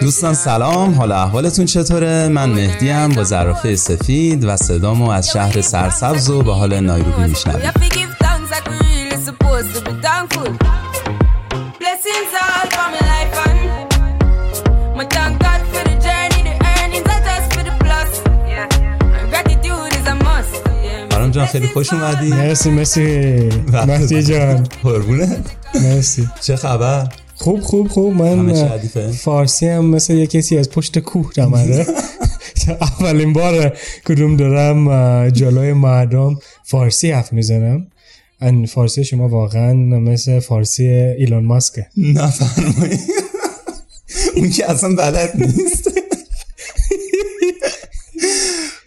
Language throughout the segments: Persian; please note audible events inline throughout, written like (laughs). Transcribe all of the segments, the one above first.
دوستان سلام حال احوالتون چطوره؟ من مهدی ام با ظرافه سفید و صدامو از شهر سرسبز و به حال نایروبی میشنم جان خیلی خوش اومدی. مرسی مرسی. مرسی جان. قربونه مرسی. چه خبر؟ خوب خوب خوب. من؟ فارسی هم مثل یه کسی از پشت کوه آمده (laughs) اولین بار کدوم دارم جلوی مردم فارسی حرف می‌زنم. ان فارسی شما واقعا مثل فارسی ایلان ماسکه. نفرمایی. (laughs) اون که اصلا بلد نیست. (laughs)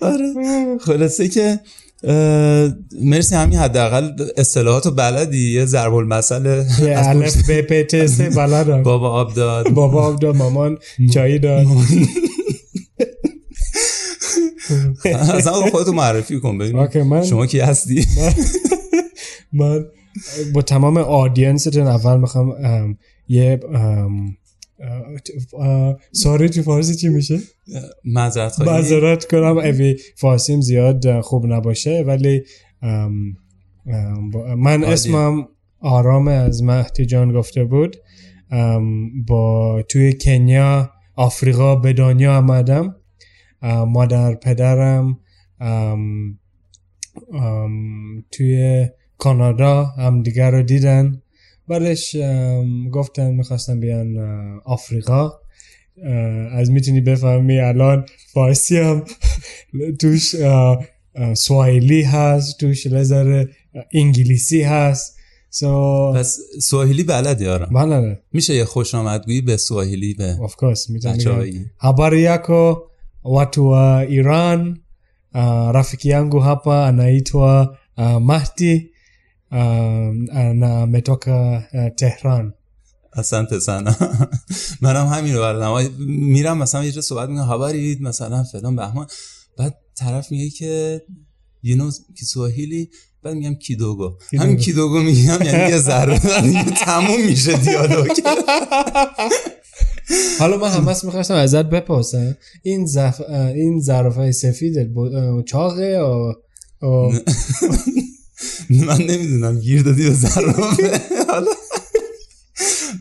آره. خلاصه که مرسی همین حداقل اصطلاحات و بلدی؟ یه ضرب المثل الف ب پ ت س بلدم بابا آب داد. بابا آب داد مامان چایی داد. اصلا خودتو معرفی کن ببین. شما کی هستی؟ (laughs) من با تمام آدینستون اول می‌خوام ام، یه ساری تو فارسی چی میشه؟ معذرت خواهی معذرت کنم. اوی فارسیم زیاد خوب نباشه ولی ام، ام، با- من. اسمم آرام از مهدی جان گفته بود. با توی کنیا آفریقا به دنیا آمدم. مادر پدرم توی کانادا هم دیگر رو دیدن. ام، گفتن می‌خواستم بیان آفریقا. از می‌تونی بفهمی الان فارسی هم (laughs) توش اه، اه، سواحیلی هست توش لذر انگلیسی هست. سو پس سواحیلی بلدی آرام؟ بله میشه یه خوش آمدگویی به سواحیلی به of course می‌تونم habari yako watu wa Iran. uh, rafiki yangu hapa anaitwa uh, Mahdi na ametoka uh, Tehran اصلا پسنم (laughs) منم همین رو بردم. میرم مثلا یه جا صحبت می‌کنم. خبرید مثلا فلان بهمان. بعد طرف میگه که know که سواحیلی بعد میگم کیدوگو. همین کیدوگو میگم یعنی یه ذره. (laughs) دیگه تموم میشه دیالوگ. (laughs) حالا من همس می‌خواستم ازت بپرسم. این زف... این ظرفای سفید چاقه یا- (laughs) من نمی‌دونم گیر دادی به زرافه. (laughs) حالا.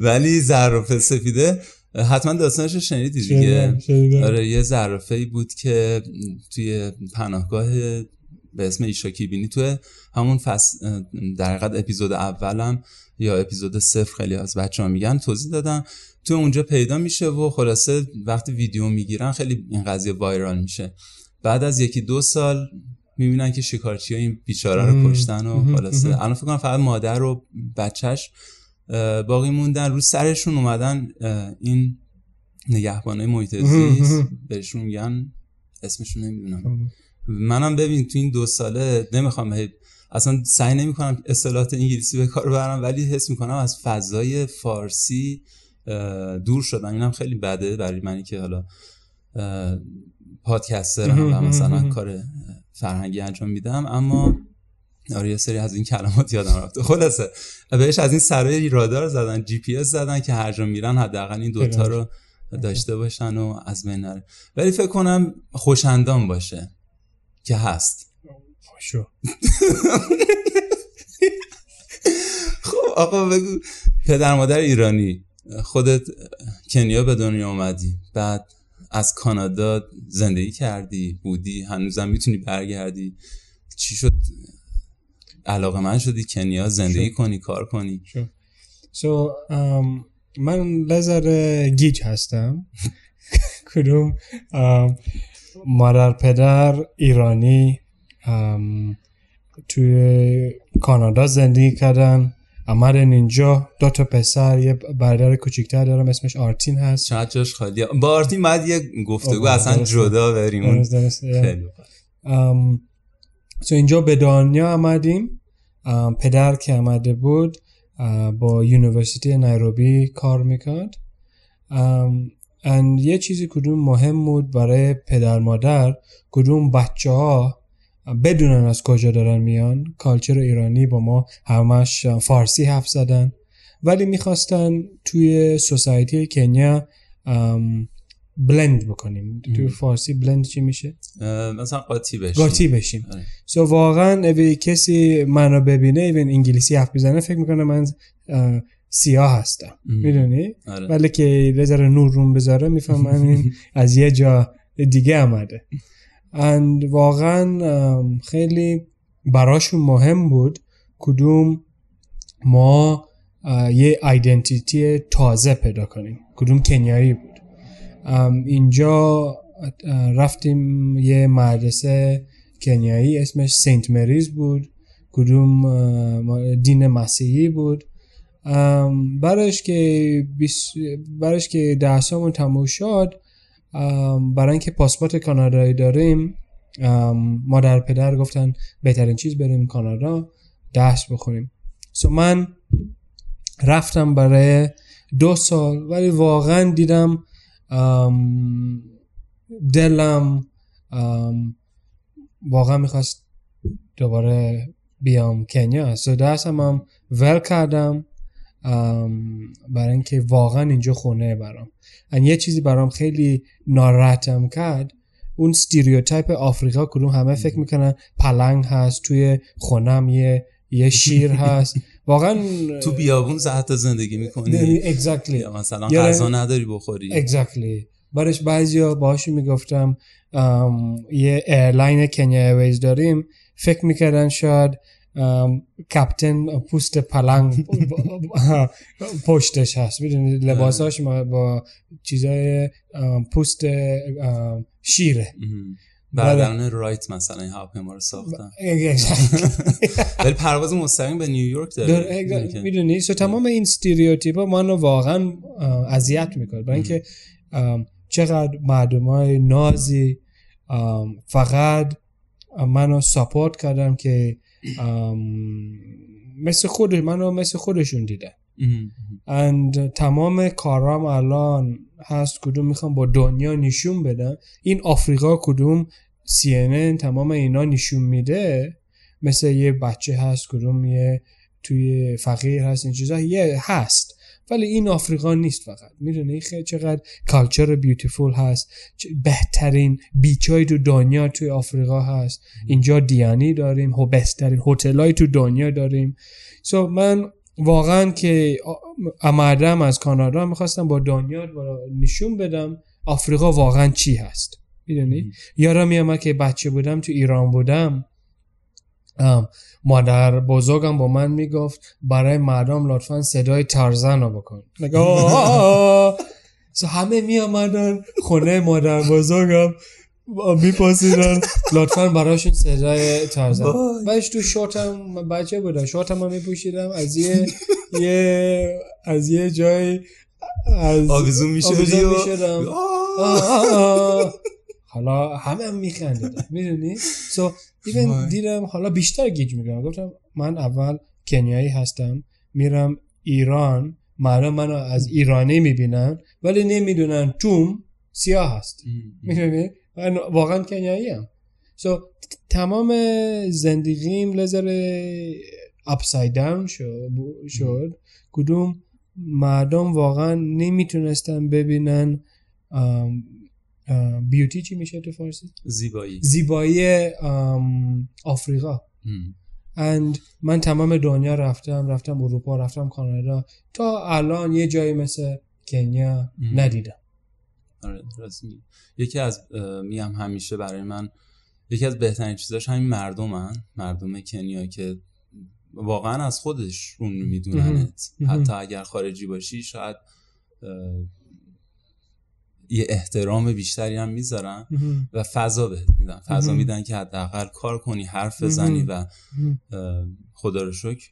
ولی زرافه سفیده. حتما داستانش رو شنیدی دیگه. آره یه زرافه ای بود که توی پناهگاه به اسم ایشاکی بینی توی همون فصل در حقیقت اپیزود اولم یا اپیزود صفر خیلی از بچه ها میگن توضیح دادم توی اونجا پیدا میشه و خلاصه وقتی ویدیو می‌گیرن خیلی این قضیه وایرال میشه. بعد از یکی دو سال می‌بینن که شکارچی ها این بیچاره رو. کشتن و. خلاصه. الان فکر کنم فقط مادر و بچهش باقی موندن رو سرشون اومدن این نگهبانای محیط. زیست. بهشون میگن اسمشون نمی‌دونم منم ببین تو این دو ساله نمی‌خوام هی- اصلا سعی نمی‌کنم اصطلاحات انگلیسی به کار ببرم ولی حس می‌کنم از فضای فارسی دور شدم اینم خیلی بده برای منی که حالا پادکسترم و مثلا کار فرهنگی انجام میدم اما آره یه سری از این کلمات یادم رفته. خلاصه بهش از این سرای رادار زدن جی پی اس زدن که هر جا میرن حداقل این دوتا رو داشته باشن و از بین نره. ولی فکر کنم خوشندام باشه که هست. شو. (laughs) خب آقا بگو. پدر مادر ایرانی خودت کنیا به دنیا اومدی بعد از کانادا زندگی کردی بودی هنوزم می‌تونی برگردی. چی شد؟ علاقه من شدی کنیا زندگی شد. کنی کار کنی. شو. سو ام، من لذر گیج هستم. (laughs) کدوم؟ ام، مادر پدر ایرانی. ام، توی کانادا زندگی کردن. آمدن اینجا دو تا پسر یه برادر کوچیکتر دارم اسمش آرتین هست. چقدر جاش خالیه. با آرتین باید یه گفتگو اصلا. جدا بریم. so اینجا به دنیا آمدیم. پدر که آمده بود با university نایروبی کار می‌کرد. یه چیزی کدوم مهم بود برای پدر مادر کدوم بچه ها بدونن از کجا دارن میان. کالچر ایرانی با ما همش فارسی حرف زدن. ولی می‌خواستن توی سوسایتی کنیا بلند بکنیم. توی فارسی بلند چی میشه؟ مثلا قاطی بشیم. قاطی بشیم. آره. سو واقعا اوی کسی منو ببینه ایون انگلیسی حرف بزنه فکر می‌کنه من اه، سیاه هستم. می‌دونی؟ آره. ولی که ذره نور روم بذاره می‌فهمم این (laughs) از یه جا دیگه آمده. And واقعا خیلی براشون مهم بود کدوم ما یه ایدنتیتی تازه پیدا کنیم. کدوم کنیایی بود. اینجا رفتیم یه مدرسه کنیایی اسمش سنت مریز بود. کدوم دین مسیحی بود. برش که برش که درسامون تموم شد برای اینکه پاسپورت کانادایی داریم مادر پدر گفتن بهترین چیز بریم کانادا درس بخونیم. سو من رفتم برای دو سال ولی واقعا دیدم دلم واقعا می‌خواست دوباره بیام کنیا. سو درسم هم ول کردم. برای اینکه واقعا اینجا خونه برام. و یه چیزی برام خیلی ناراحتم کرد اون stereotype آفریقا کدوم همه فکر می‌کنن پلنگ هست توی خونم یه یه شیر هست. واقعا (laughs) تو بیابون حتی زندگی می‌کنی. یا مثلا غذا نداری بخوری. exactly. برش بعضیا باهاشون می‌گفتم یه airline Kenya Airways داریم فکر می‌کردن شاید کپتن پوست پلنگ (laughs) پشتش هست می‌دونی لباساش ما با چیزای پوست شیره. بعدن رایت مثلا این هواپیما رو ساختن. (laughs) (laughs) ولی پرواز مستقیم به نیویورک داره. که- می‌دونی سو تمام این استریوتیپ ها منو واقعا اذیت می‌کنه برای اینکه چقدر مردم های نازی فقط منو ساپورت کردم که مثل خود منو مثل خودشون دیدن and تمام کارام الان هست کدوم می‌خوام با دنیا نشون بدم. این آفریقا کدوم CNN تمام اینا نشون میده. مثل یه بچه هست کدوم یه توی فقیر هست این چیزا. یه هست. ولی این آفریقا نیست فقط. می‌دونی خیلی چقدر کالچر بیوتیفول هست. بهترین بیچ های تو دنیا توی آفریقا هست. اینجا دیانی داریم و بهترین هتل های تو دنیا داریم. سو من واقعا که آمدم از کانادا می‌خواستم با دنیا نشون بدم آفریقا واقعا چی هست. می‌دونی؟ یادم میامد که بچه بودم تو ایران بودم. مادر بزرگم با من می‌گفت برای مردم لطفا صدای تارزن رو بکن. So (laughs) همه می آمدن خونه مادر بزرگم میپاسیدن لطفا براشون صدای تارزن. وای. بعدش تو شورتم بچه بودم شورتم هم میپوشیدم از یه (laughs) یه از یه جای از آویزون می‌شدی حالا همه هم میخندیدن می‌دونی سو ایون. دیدم حالا بیشتر گیج می‌کنم گفتم من اول کنیایی هستم میرم ایران مردم منو از ایرانی می‌بینن ولی نمی‌دونن توم سیاه هست. می‌دونی من واقعا کنیایی هم سو تمام زندگیم لذر اپساید داون شد. کدوم مردم واقعا نمی‌تونستن ببینن بیوتی چی میشه تو فارسی؟ زیبایی. زیبایی آفریقا. and من تمام دنیا رفتم رفتم اروپا رفتم کانادا. تا الان یه جایی مثل کنیا. ندیدم. آره. یکی از اه، میگم همیشه برای من یکی از بهترین چیزاش همین مردمن مردم کنیا که واقعا از خودشون میدوننت. حتی اگر خارجی باشی شاید یه احترام بیشتری هم می‌ذارن. و فضا بهت میدن فضا. میدن که حداقل کار کنی حرف بزنی. و خدا رو شکر.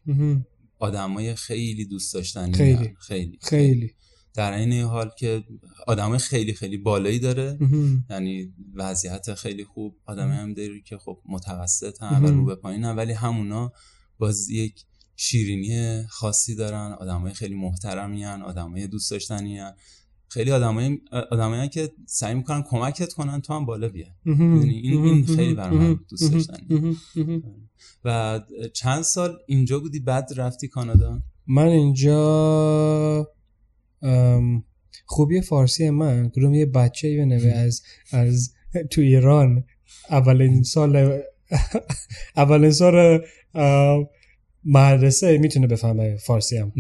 آدمای خیلی دوست داشتنی خیلی. خیلی خیلی در این حال که آدمای خیلی خیلی بالایی داره. یعنی وضعیت خیلی خوب آدم هم داری که خب متوسط هم و. رو به پایین هم ولی همونا باز یک شیرینی خاصی دارن آدمای خیلی محترمی هن آدمای دوست داشتنی هن. خیلی آدمایی آدمایی که سعی می‌کنن کمکت کنن تو هم بالا بیا؟ این این خیلی برای من دوست داشتنی و چند سال اینجا بودی بعد رفتی کانادا؟ من اینجا خوبی فارسی من کدوم یه بچه بنوه (laughs) از از تو ایران. اولین سال اولین سال مدرسه می‌تونه بفهمه فارسی هم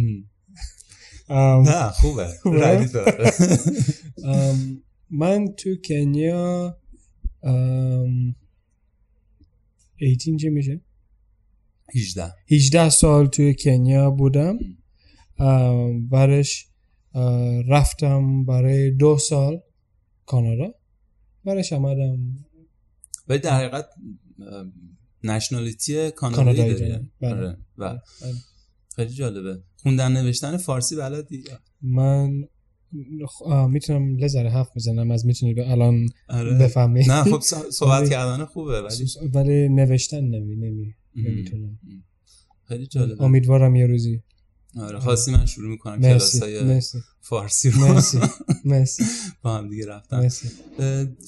نه خوبه. (laughs) خوبه؟ ام، (laughs) من تو کنیا ام، 18 چی میشه؟ 18 18 سال توی کنیا بودم. برش اه، رفتم برای دو سال کانادا. برش آمدم ولی در حقیقت نشنالیتی کانادایی داری. و. خیلی جالبه. خوندن نوشتن فارسی بلدی من می‌تونم لذره حرف بزنم از می‌تونی به الان آره. بفهمی؟ نه خب (laughs) صحبت ولی- کردن خوبه ولی ولی نوشتن نمی نمی نمی‌تونم. خیلی جالبه. امیدوارم یه روزی. آره خواستی من شروع می‌کنم کلاسای فارسی رو. مرسی (laughs) مرسی. با هم دیگه رفتم. مرسی.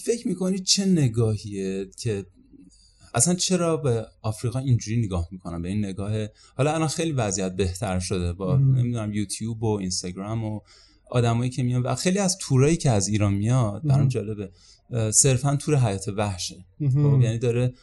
فکر می‌کنی چه نگاهیه که اصلا چرا به آفریقا اینجوری نگاه می‌کنن به این نگاه حالا الان خیلی وضعیت بهتر شده با. نمی‌دونم یوتیوب و اینستاگرام و آدمایی که میان و خیلی از تورایی که از ایران میاد برام. جالبه صرفا تور حیات وحشه خب. یعنی داره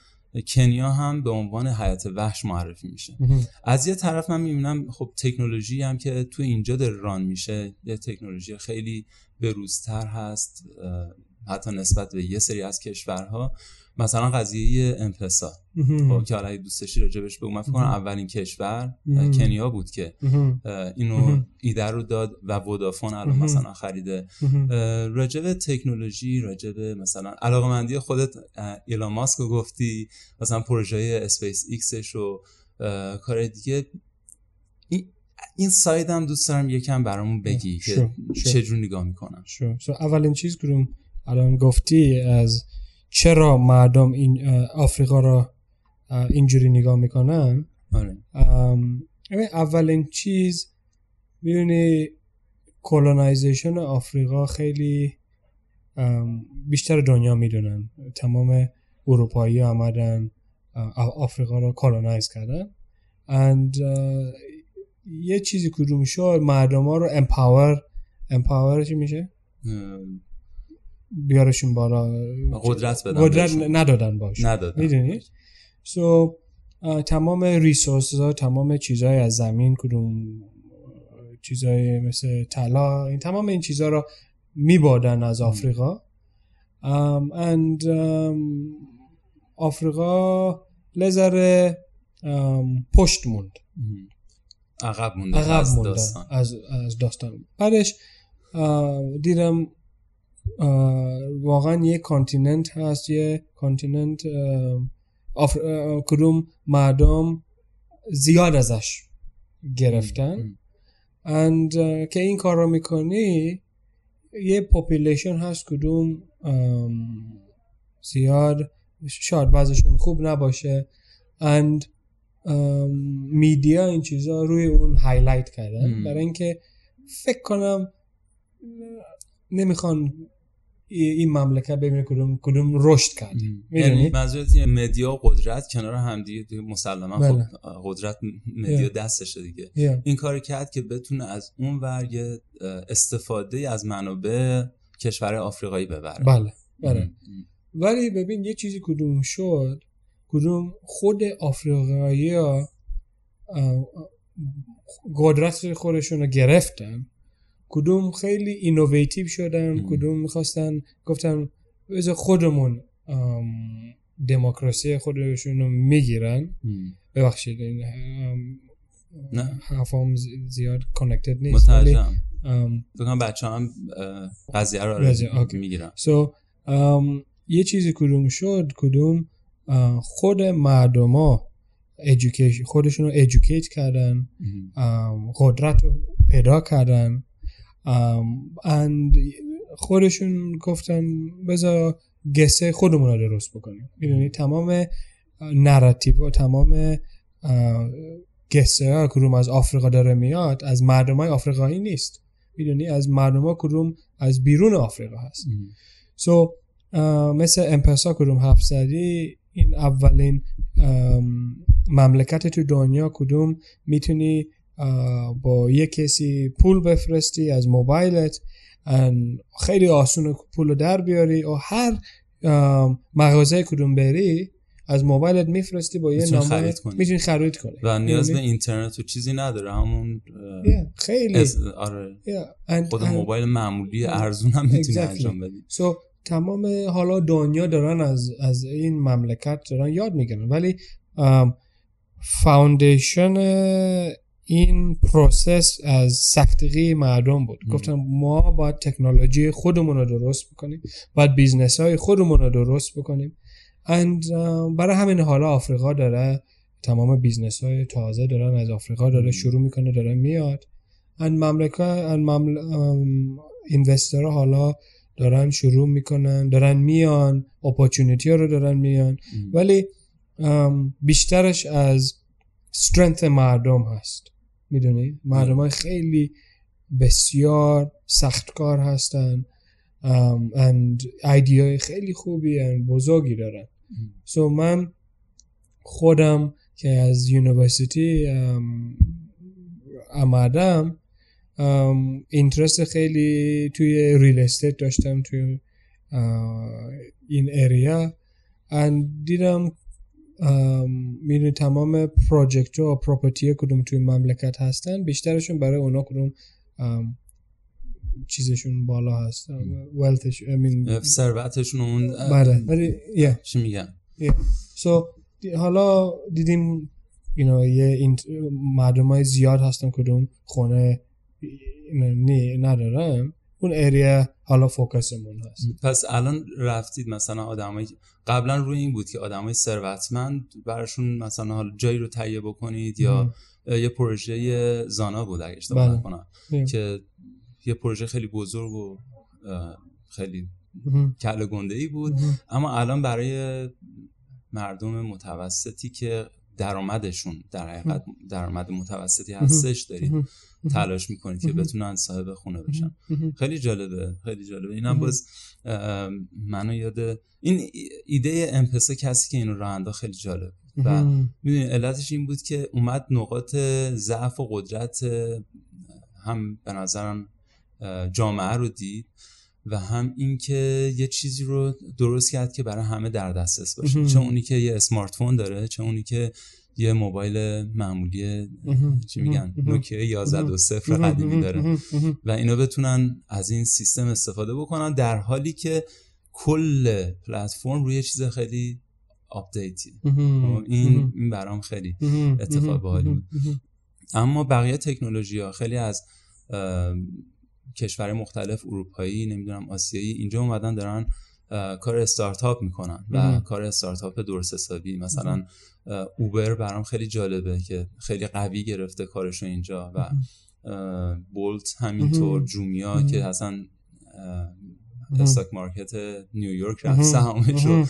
کنیا هم به عنوان حیات وحش معرفی میشه. از یه طرف من می‌بینم خب تکنولوژی هم که تو اینجا داره ران میشه یه تکنولوژی خیلی بروزتر هست اه، حتی نسبت به یه سری از کشورها مثلا قضیه M-Pesa. خب که حالا اگه دوست داشتی راجبش من فکر کنم. اولین کشور کنیا بود که اینو. ایده رو داد و Vodafone الان. مثلا خریده راجب تکنولوژی راجب مثلا علاقمندی خودت اه، ایلان ماسک رو گفتی مثلا پروژه اسپیس ایکسش و کار دیگه این side هم دوست دارم یکم برامون بگی sure، okay sure. چجور نگاه می‌کنن شو سو اولین چیز کدوم الان گفتی از چرا مردم این آفریقا را اینجوری نگاه می‌کنن؟ آره ببین، اولین چیز می‌دونی colonization آفریقا خیلی بیشتر دنیا می‌دونن. تمام اروپایی آمدن آفریقا را colonize کردن. And یه چیزی کدوم شد مردم ها رو امپاور امپاور چی میشه؟ بیارشون بالا. قدرت بدن قدرت. ندادن باش ندادن می‌دونی؟ سو تمام ریسورس ها تمام چیزهای از زمین کدوم چیزهای مثل طلا این تمام این چیزها رو میبادن از آفریقا. um, and um, آفریقا یه ذره um, پشت موند. عقب مونده عقب از مونده داستان. از, از داستان. بعدش دیدم واقعا یه continent هست یه continent کدوم مردم زیاد ازش گرفتن. آه، که این کار رو می‌کنی یه population هست کدوم زیاد شاید بعضشون خوب نباشه. And ام، media این چیزا روی اون highlight کردن. برای اینکه فکر کنم نمی‌خوان این مملکت ببینه کدوم کدوم رشد کرد مهم. می‌دونی؟ یعنی منظورت media قدرت کنار همدیگه دیگه مسلما بله. خب قدرت media Yeah. دستشه دیگه Yeah. این کار کرد که بتونه از اون ور استفاده از منابع کشور آفریقایی ببره بله بله. ولی ببین یه چیزی کدوم شد کدوم خود آفریقایی ها قدرت خودشون رو گرفتن کدوم خیلی اینوویتیو شدن. کدوم می‌خواستن گفتن بذار خودمون دموکراسی خودشون رو می‌گیرن. ببخشید این نه. حرفام زی- زیاد کانکتد نیست ام، بکنم بچه هم قضیه رو اوکی. می‌گیرن um, یه چیزی کدوم شد کدوم خود مردم ها خودشون رو educate کردن قدرت رو پیدا کردن and خودشون گفتن بذار قصه خودمون رو درست بکنیم. می‌دونی؟ تمام narrative و تمام گسه ها کدوم از آفریقا داره میاد از مردم های آفریقایی نیست. می‌دونی؟ از مردم ها کدوم از بیرون آفریقا هست. سو مثل امپسا کدوم این اولین مملکت تو دنیا کدوم می‌تونی با یه کسی پول بفرستی از موبایلت خیلی آسونه پول رو در بیاری و هر مغازه کدوم بری از موبایلت میفرستی با یه می‌تونی نامه خرید کنی. می‌تونی خرید کنی و نیاز به؟ اینترنت و چیزی نداره همون Yeah, خیلی از- آره Yeah, and- خود and- موبایل معمولی ارزون هم می‌تونی Exactly. انجام بدی So تمام حالا دنیا دارن از, از این مملکت دارن یاد می‌گیرن ولی foundation این process از سختگی مردم بود مم. گفتم ما باید تکنولوژی خودمون رو درست بکنیم باید business های خودمون رو درست بکنیم and uh, برای همین حالا آفریقا داره تمام business های تازه دارن از آفریقا داره. شروع می‌کنه داره میاد and مملکت and ممل... investor ها حالا دارن شروع می‌کنن دارن میان opportunity رو دارن میان ام. ولی ام، بیشترش از strength مردم هست می‌دونی؟ مردم های خیلی بسیار سختکار هستن ام، and idea ی خیلی خوبی and بزرگی دارن. so من خودم که از university آمدم interest خیلی توی real estate داشتم توی این area and دیدم می‌دونی تمام project و property کدوم توی مملکت هستن بیشترشون برای اونا کدوم چیزشون بالا هست. ولتش I mean, ثروتشون اون بله ولی. چی so دی- حالا دیدیم you know, یه این مردم های زیاد هستن کدوم خونه نی ندارن اون اریا حالا فوکسمون هست پس الان رفتید مثلا آدمایی قبلا روی این بود که آدمای ثروتمند براشون مثلا حالا جایی رو تهیه بکنید یا اه، یه پروژه زانا بود اگه اشتباه بله. نکنم. که یه پروژه خیلی بزرگ و خیلی. کله گنده ای بود. اما الان برای مردم متوسطی که درآمدشون در حقیقت درآمد متوسطی هستش دارید. تلاش می‌کنید که. بتونن صاحب خونه بشن. خیلی جالبه خیلی جالبه اینم. باز منو یاد این ای- ایده امپسا کسی که اینو راه انداخت خیلی جالب و مهم. می‌دونی علتش این بود که اومد نقاط ضعف و قدرت هم به نظرم جامعه رو دید و هم اینکه یه چیزی رو درست کرد که برای همه در دسترس باشه. چه اونی که یه اسمارت فون داره چه اونی که یه موبایل معمولی. چی میگن مهم. نوکیا 11 و صفر. قدیمی داره. و اینا بتونن از این سیستم استفاده بکنن در حالی که کل پلتفرم روی چیز خیلی آپدیتی مهم. این. این برام خیلی. اتفاق. باحالی بود. اما بقیه تکنولوژی ها خیلی از کشورهای مختلف اروپایی نمی‌دونم آسیایی اینجا اومدن دارن کار استارتاپ می‌کنن و مهم. کار استارتاپ درست حسابی مثلا اوبر برام خیلی جالبه که خیلی قوی گرفته کارشو اینجا و بولت همینطور. جومیا مهم. که اصلا. استاک مارکت نیویورک رفت. سهامش رو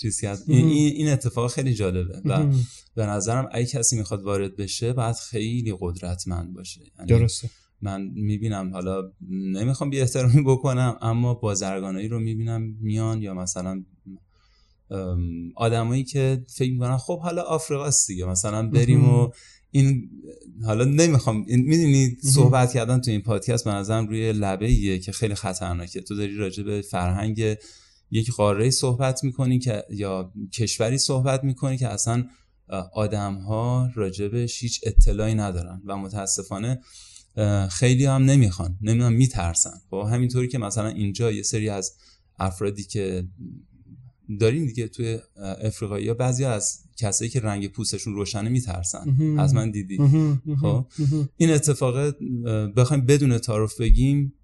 چیز کرد این. این اتفاق خیلی جالبه و. به نظرم اگه کسی می‌خواد وارد بشه باید خیلی قدرتمند باشه یعنی درسته من می‌بینم حالا نمی‌خوام بی احترامی بکنم اما بازرگانایی رو می‌بینم میان یا مثلا آدمایی که فکر می‌کنن خب حالا آفریقاست دیگه مثلا بریم و این حالا نمی‌خوام می‌دونی صحبت کردن تو این پادکست به نظرم روی لبه ایه که خیلی خطرناکه. تو داری راجع به فرهنگ یک قاره صحبت می‌کنی که یا کشوری صحبت می‌کنی که اصلا آدم ها راجبش هیچ اطلاعی ندارن و متاسفانه خیلی هم نمی‌خوان نمی‌دونم میترسن. خب همینطوری که مثلا اینجا یه سری از افرادی که داریم دیگه توی افریقایی ها بعضی از کسایی که رنگ پوستشون روشنه میترسن. از من دیدی. خب. این اتفاق بخوایم بدون تعارف بگیم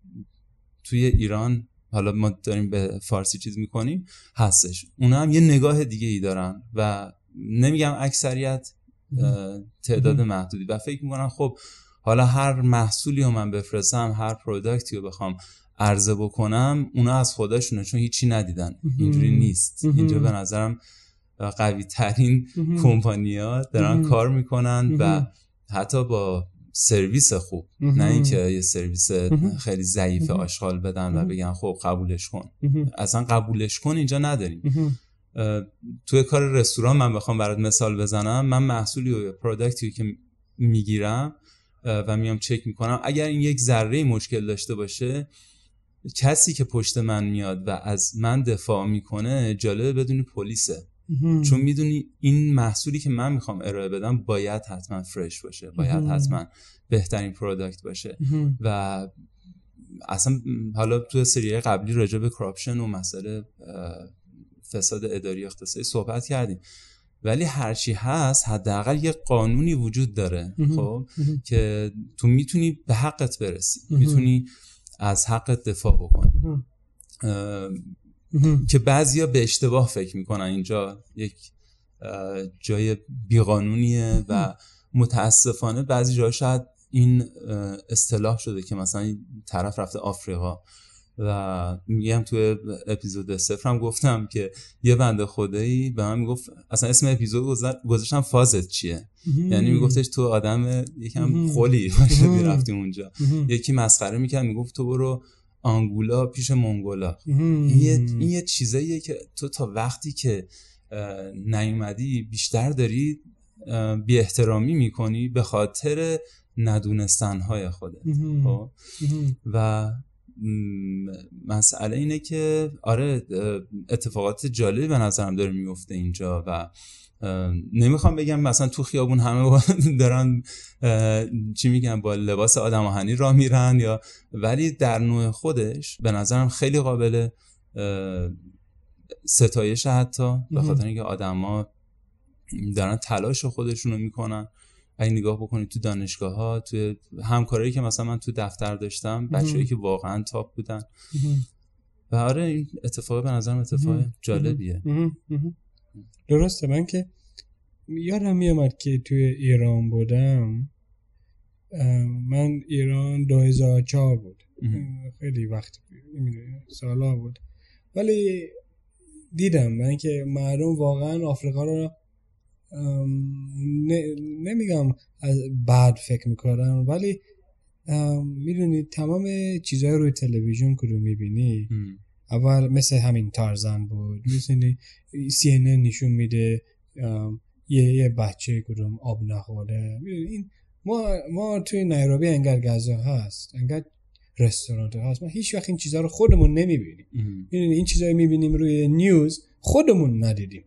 توی ایران حالا ما داریم به فارسی چیز می‌کنیم هستش. اونا هم یه نگاه دیگه ای دارن و نمیگم اکثریت تعداد محدودی. و فکر می‌کنن خب حالا هر محصولی رو من بفرستم هر پروداکتی رو بخوام عرضه بکنم اونا از خودشونه چون هیچی ندیدن اینجوری نیست. اینجا به نظرم قوی ترین. کمپانیا دارن. کار می‌کنن و. حتی با سرویس خوب. نه اینکه یه سرویس. خیلی ضعیف. آشغال بدن و. بگن خب قبولش کن. اصلا قبولش کن اینجا نداریم توی کار رستوران من بخوام برات مثال بزنم من محصولی و پروداکتی که می‌گیرم و میام چک می‌کنم اگر این یک ذره مشکل داشته باشه کسی که پشت من میاد و از من دفاع می‌کنه جالبه بدونی پلیسه. چون می‌دونی این محصولی که من می‌خوام ارائه بدم باید حتما فرش باشه باید. حتما بهترین product باشه. و اصلا حالا تو سری قبلی راجع به corruption و مسئله فساد اداری اقتصادی صحبت کردیم ولی هرچی هست حداقل یه قانونی وجود داره. خب. که تو می‌تونی به حقت برسی. می‌تونی از حقت دفاع بکنی. که بعضیا به اشتباه فکر می‌کنن اینجا یک جای بیقانونیه و متاسفانه بعضی جاها شاید این اصطلاح شده که مثلا طرف رفته آفریقا و میگم تو اپیزود صفرم گفتم که یه بنده خدایی به من می‌گفت اصلا اسم اپیزود گذاشتم فازت چیه. یعنی میگفتش تو آدم یکم. خلی باشه. می‌رفتی اونجا. یکی مسخره می‌کرد می‌گفت تو برو آنگولا پیش منگولا. این یه, این یه چیزاییه که تو تا وقتی که نیومدی بیشتر داری بی احترامی می‌کنی به خاطر ندونستنهای خودت مهم. خب؟ و مسئله اینه که آره اتفاقات جالبی به نظرم داره میفته اینجا و نمی‌خوام بگم مثلا تو خیابون همه (laughs) دارن چی میگن با لباس آدم آهنی را میرن یا ولی در نوع خودش به نظرم خیلی قابل ستایش حتی به. خاطر اینکه آدما دارن تلاش خودشونو می‌کنن اگه نگاه بکنید تو دانشگاه ها توی همکارایی که مثلا من تو دفتر داشتم بچه‌ای که واقعا تاپ بودن. و آره این اتفاق به نظرم اتفاق. جالبیه. درسته من که یادم میامد که توی ایران بودم من ایران 2004 بود. خیلی وقت سالا بود ولی دیدم من که مردم واقعا آفریقا رو نمیگم از بد فکر می‌کنن ولی می‌دونی تمام چیزهای روی تلویزیون که رو می‌بینی. اول مثل همین تارزن بود مثل سی نشون میده یه یه بچه کدوم آب می‌دونی، این ما ما توی نیروبی انگار غذا هست انگار رستوران هست. ما هیچ وقت این چیزها رو خودمون نمی‌بینیم. می‌دونی این چیزایی می‌بینیم روی نیوز خودمون ندیدیم.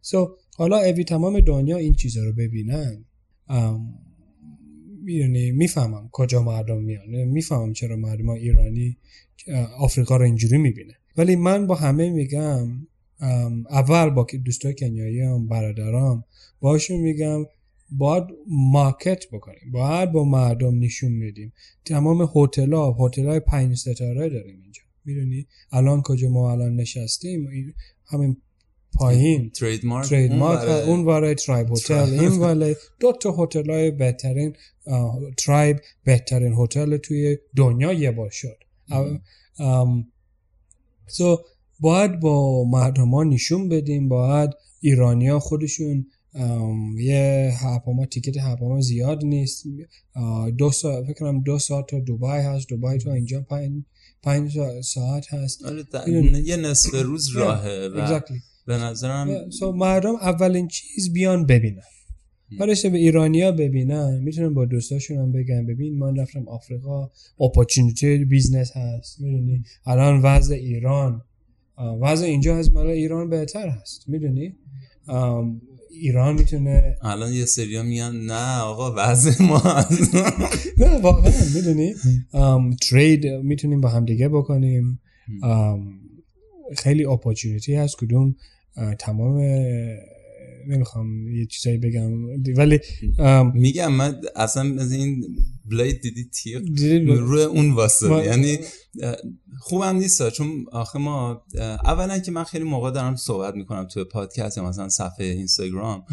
سو حالا اوی تمام دنیا این چیزا رو ببینن. می‌دونی می‌فهمم کجا مردم میان. می‌فهمم چرا مردم ایرانی آفریقا رو اینجوری می‌بینه. ولی من با همه میگم اول با دوستای کنیایی هم برادرام باشون میگم باید مارکت بکنیم. باید با مردم نشون میدیم. تمام هتل ها هتل های پنج ستاره داریم اینجا. می‌دونی؟ الان کجا ما الان نشستیم؟ همین پایین ترید مارک ترید اون مارک برای- اون ورای ترایب هتل. این (laughs) ورای دو تا هتل های بهترین ترایب بهترین هتل توی دنیا یه بار شد. سو باید با مردم ها نشون بدیم باید ایرانیا خودشون یه هواپیما تیکت هواپیما زیاد نیست دو ساعت فکر کنم دو ساعت تا دبی هست دبی تا اینجا پنج پنج سا- ساعت هست آره؟ یه نصف روز راهه و exactly. به نظرم سو مردم اولین چیز بیان ببینن. بعدش به ایرانیا ببینن. می‌تونن با دوستاشون هم بگن ببین من رفتم آفریقا. opportunity business هست. می‌دونی؟ الان وضع ایران. وضع اینجا از مال ایران بهتر هست. می‌دونی؟ ایران می‌تونه الان یه سریا میگن نه آقا وضع ما. (laughs) نه واقعا می‌دونی؟ trade می‌تونیم با هم دیگه بکنیم. خیلی opportunity هست. کدوم؟ تمام نمی‌خوام یه چیزایی بگم. ولی میگم من اصلا از این بلید دیدی دیدی- روی اون واسه. ما- یعنی خوبم نیست چون آخه ما اولا که من خیلی موقع دارم صحبت می‌کنم توی پادکست یا مثلا صفحه اینستاگرام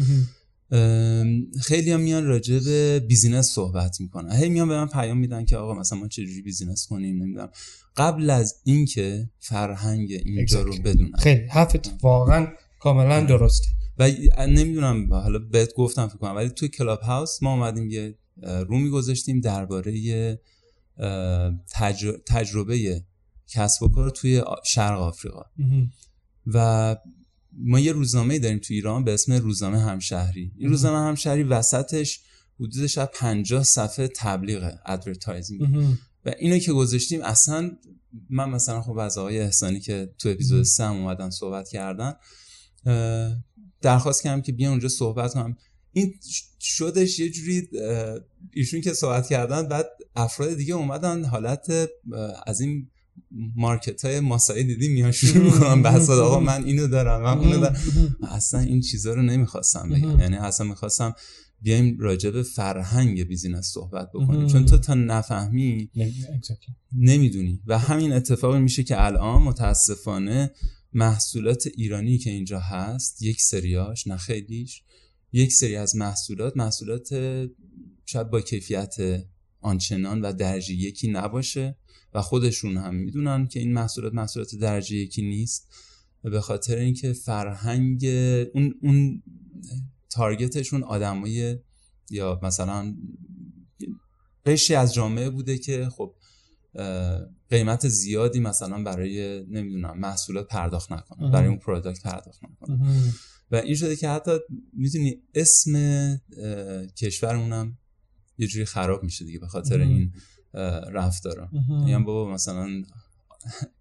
خیلی هم میان راجع به business صحبت می‌کنن. هی میان به من پیام میدن که آقا مثلا ما چجوری business کنیم نمی‌دونم. قبل از اینکه فرهنگ اینجا رو Exactly. بدونن خیلی. حرفت واقعا کاملا درسته. و نمی‌دونم حالا بهت گفتم فکر کنم ولی توی کلاب هاوس ما اومدیم یه room میگذاشتیم درباره تجربه کسب و کار توی شرق آفریقا. و ما یه روزنامه داریم تو ایران به اسم روزنامه همشهری. این روزنامه همشهری وسطش حدودش از 50 صفحه تبلیغ advertising و اینو که گذاشتیم اصلا من مثلا خب از آقای احسانی که تو اپیزود 3 اومدن صحبت کردن درخواست کردم که بیان اونجا صحبت کنم. این شدش یه جوری ایشون که صحبت کردن بعد افراد دیگه اومدن حالت از این market های ماسایی دیدی میان شروع می‌کنم بحث آقا من اینو دارم من اونو دارم. اصلا این چیزا رو نمی‌خواستم بگم. یعنی اصلا می‌خواستم بیایم راجع به فرهنگ business صحبت بکنیم. چون تو تا نفهمی نمی‌دونی. و همین اتفاقی میشه که الان متاسفانه محصولات ایرانی که اینجا هست یک سریاش نه خیلیش یک سری از محصولات محصولات شاید با کیفیت آنچنان و درجه یکی نباشه و خودشون هم می‌دونن که این محصولات محصولات درجه یکی نیست. به خاطر اینکه فرهنگ اون اون تارگتشون آدمای یا مثلا قشی از جامعه بوده که خب قیمت زیادی مثلا برای نمی‌دونم محصولات پرداخت نکنه برای اون پروداکت پرداخت نکنه. و این شده که حتی می‌دونی اسم کشورمونم یه جوری خراب میشه دیگه به خاطر این رفتارا. یعنی بابا مثلا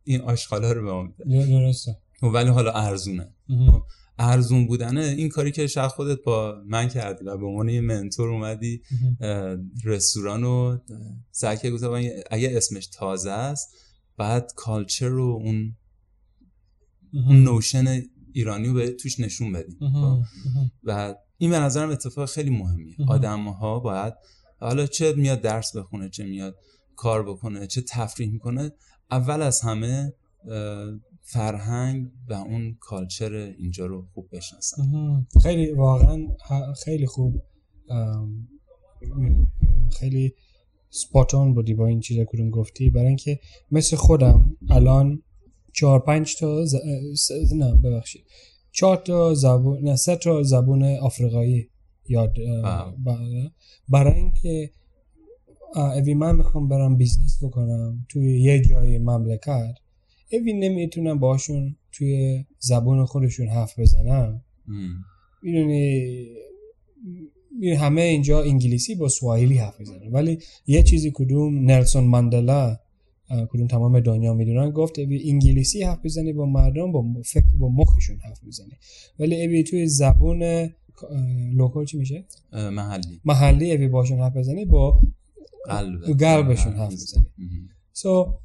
این آشغالا رو به ما درسته. خب ولی حالا ارزونه. ارزون بودنه این کاری که شخص خودت با من کردی و به عنوان یه منتور اومدی رستوران رو سعی گفتم اگه اسمش تازه است بعد کالچر رو اون اون نوشن ایرانی رو به توش نشون بدیم خب؟ و این به نظرم اتفاق خیلی مهمیه. آدم ها باید حالا چه میاد درس بخونه چه میاد کار بکنه چه تفریح می‌کنه اول از همه فرهنگ و اون culture اینجا رو خوب بشناسن. خیلی واقعا خیلی خوب خیلی spot on بودی با این چیزا کدوم گفتی. برای اینکه مثل خودم الان چهار پنج تا ز... نه ببخشید. چهار تا زبون نه سه تا زبون آفریقایی یاد برای اینکه اوی من می‌خوام برم business بکنم توی یه جای مملکت اوی نمی‌تونم باشون توی زبون خودشون حرف بزنم. می‌دونی همه اینجا انگلیسی با سواهیلی حرف می‌زنن. ولی یه چیزی کدوم نلسون ماندلا کدوم تمام دنیا می‌دونن گفت ابی انگلیسی حرف بزنی با مردم با فکر با مخشون حرف می‌زنی ولی ابی توی زبون لوکال چی میشه؟ محلی. محلی ابی باشون حرف بزنی با قلب. قلبشون حرف بزنی. سو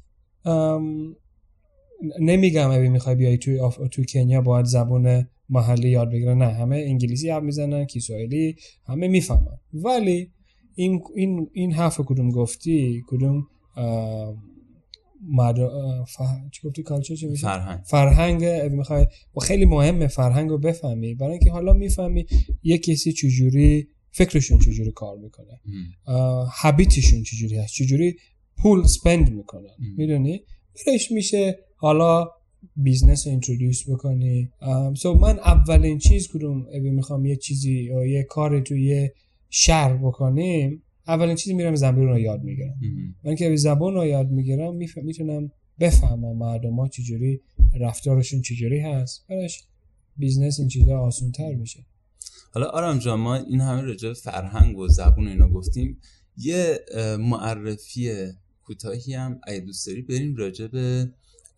نمیگم ابی می‌خوای بیای توی آف... توی کنیا باید زبون محلی یاد بگیرن. نه همه انگلیسی حرف می‌زنن کیسواهیلی همه می‌فهمن. ولی این این این حرف کدوم گفتی؟ کدوم مد... چی گفتی؟ کالچر چی میشه فرهنگ. فرهنگ. می‌خوای و خیلی مهمه فرهنگ رو بفهمی. برای اینکه حالا می‌فهمی یه کسی چجوری فکرشون چجوری کار می‌کنه. habit شون چجوری هست؟ چجوری پول spend می‌کنن؟ می‌دونی؟ برش میشه حالا business رو introduce بکنی. so من اولین چیز کدوم می‌خوام یه چیزی یا یه کار توی یه شهر بکنیم اولین چیزی میرم زبان رو یاد می‌گیرم. من که زبان رو یاد می‌گیرم می‌تونم بفهمم مردم ها چجوری رفتارشون چجوری هست. برش business این چیزا آسان تر میشه. حالا آرام جان ما این همه راجع فرهنگ و زبون اینا گفتیم. یه معرفی کوتاهی هم اگه دوست داری بریم راجع به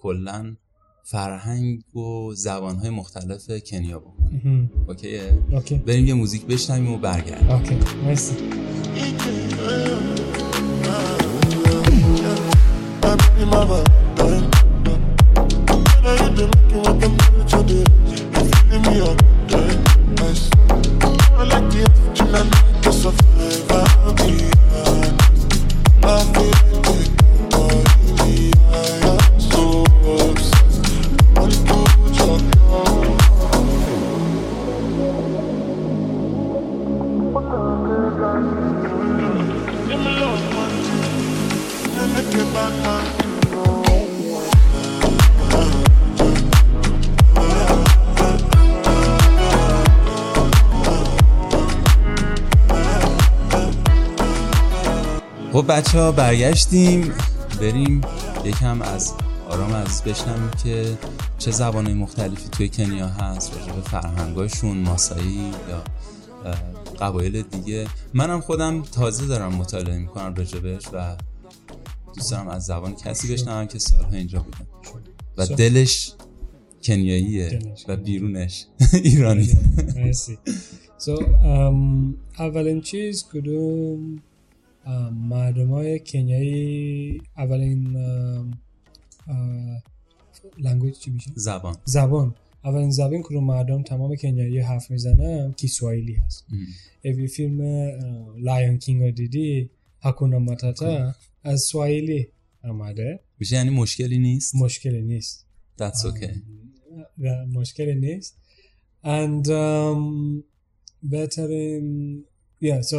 کلا فرهنگ و زبانهای مختلف کنیا بکنیم okay ه؟ Okay. بریم یه موزیک بشنویم و برگردیم. Okay. مرسی. خب بچه ها برگشتیم. بریم یکم از آرام عزیز بشنویم که چه زبانهای مختلفی توی کنیا هست راجع به فرهنگاشون ماسایی یا قبایل دیگه. منم خودم تازه دارم مطالعه می‌کنم راجبش و دوست دارم از زبان کسی بشنوم که سالها اینجا بودم و دلش کنیاییه. و بیرونش (laughs) ایرانی. مرسی. So, um, اولین چیز کدوم؟ مردم های کنیایی اولین language چی میشه؟ زبان. زبان. اولین زبان کدوم مردم تمام کنیایی حرف می‌زنن کیسواحیلی هست. اون فیلم Lion King رو دیدی Hakuna Matata از سواحیلی آمده میشه یعنی مشکلی نیست؟ مشکلی نیست. That's okay. مشکلی نیست. And um, بهترین yeah, so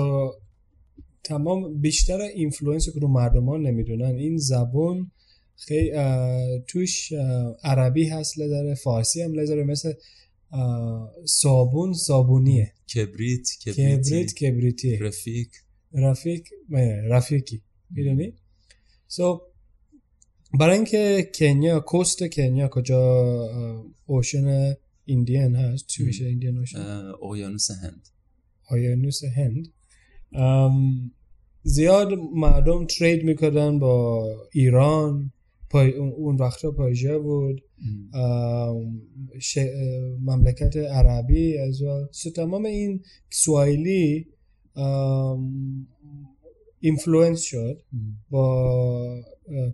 تمام بیشتر influence که رو مردمان نمی‌دونن. این زبان خیلی توش عربی هست لداره فارسی هم لداره مثل صابون sabuni ه. کبریت kibiriti. کبریت kibiriti ه رفیق. رفیق rafiki. می‌دونی؟ So برای اینکه کنیا کوست کنیا کجا اوشن ایندیان هست چی میشه؟ ایندیان اوشن اقیانوس هند. اقیانوس هند. زیاد مردم ترید می‌کردن با ایران پای اون- وقتا پایجه بود ش- مملکت عربی از well. سو تمام این سوایلی influence شد. با